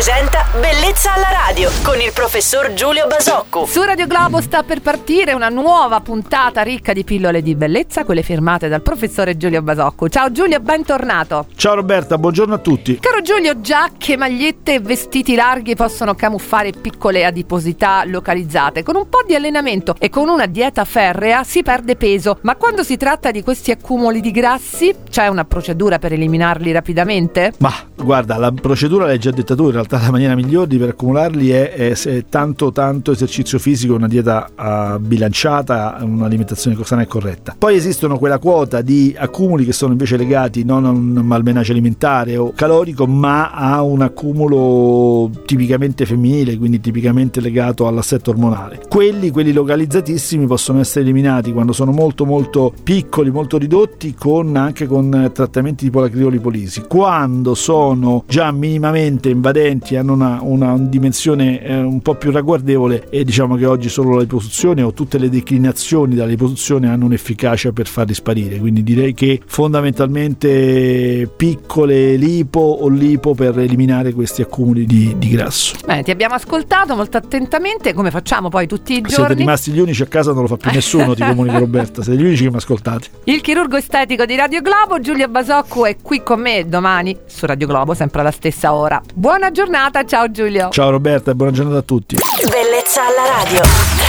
presenta Bellezza alla radio con il professor Giulio Basocco. Su Radio Globo sta per partire una nuova puntata ricca di pillole di bellezza, quelle firmate dal professore Giulio Basocco. Ciao Giulio, bentornato. Ciao Roberta, buongiorno a tutti. Caro Giulio, giacche, magliette e vestiti larghi possono camuffare piccole adiposità localizzate. Con un po' di allenamento e con una dieta ferrea si perde peso, ma quando si tratta di questi accumuli di grassi c'è una procedura per eliminarli rapidamente? Ma guarda, la procedura l'hai già detta tu, in realtà la maniera migliore per accumularli è, è, è tanto tanto esercizio fisico, una dieta uh, bilanciata, un'alimentazione sana e corretta. Poi esistono quella quota di accumuli che sono invece legati non a un malmenaggio alimentare o calorico, ma a un accumulo tipicamente femminile, quindi tipicamente legato all'assetto ormonale. Quelli, quelli localizzatissimi possono essere eliminati quando sono molto molto piccoli, molto ridotti, con, anche con trattamenti tipo la criolipolisi. Quando sono già minimamente invadenti, hanno una, una dimensione eh, un po' più ragguardevole e diciamo che oggi solo la liposuzione o tutte le declinazioni della liposuzione hanno un'efficacia per farli sparire. Quindi direi che fondamentalmente piccole lipo o lipo per eliminare questi accumuli di, di grasso. Bene, ti abbiamo ascoltato molto attentamente, come facciamo poi tutti i giorni? Siete rimasti gli unici a casa, non lo fa più nessuno, ti comunico Roberta, siete gli unici che mi ascoltate. Il chirurgo estetico di Radio Globo, Giulio Basocco, è qui con me domani su Radio Globo, sempre alla stessa ora. Buona giornata, ciao Giulio. Ciao Roberta e buona giornata a tutti. Bellezza alla radio.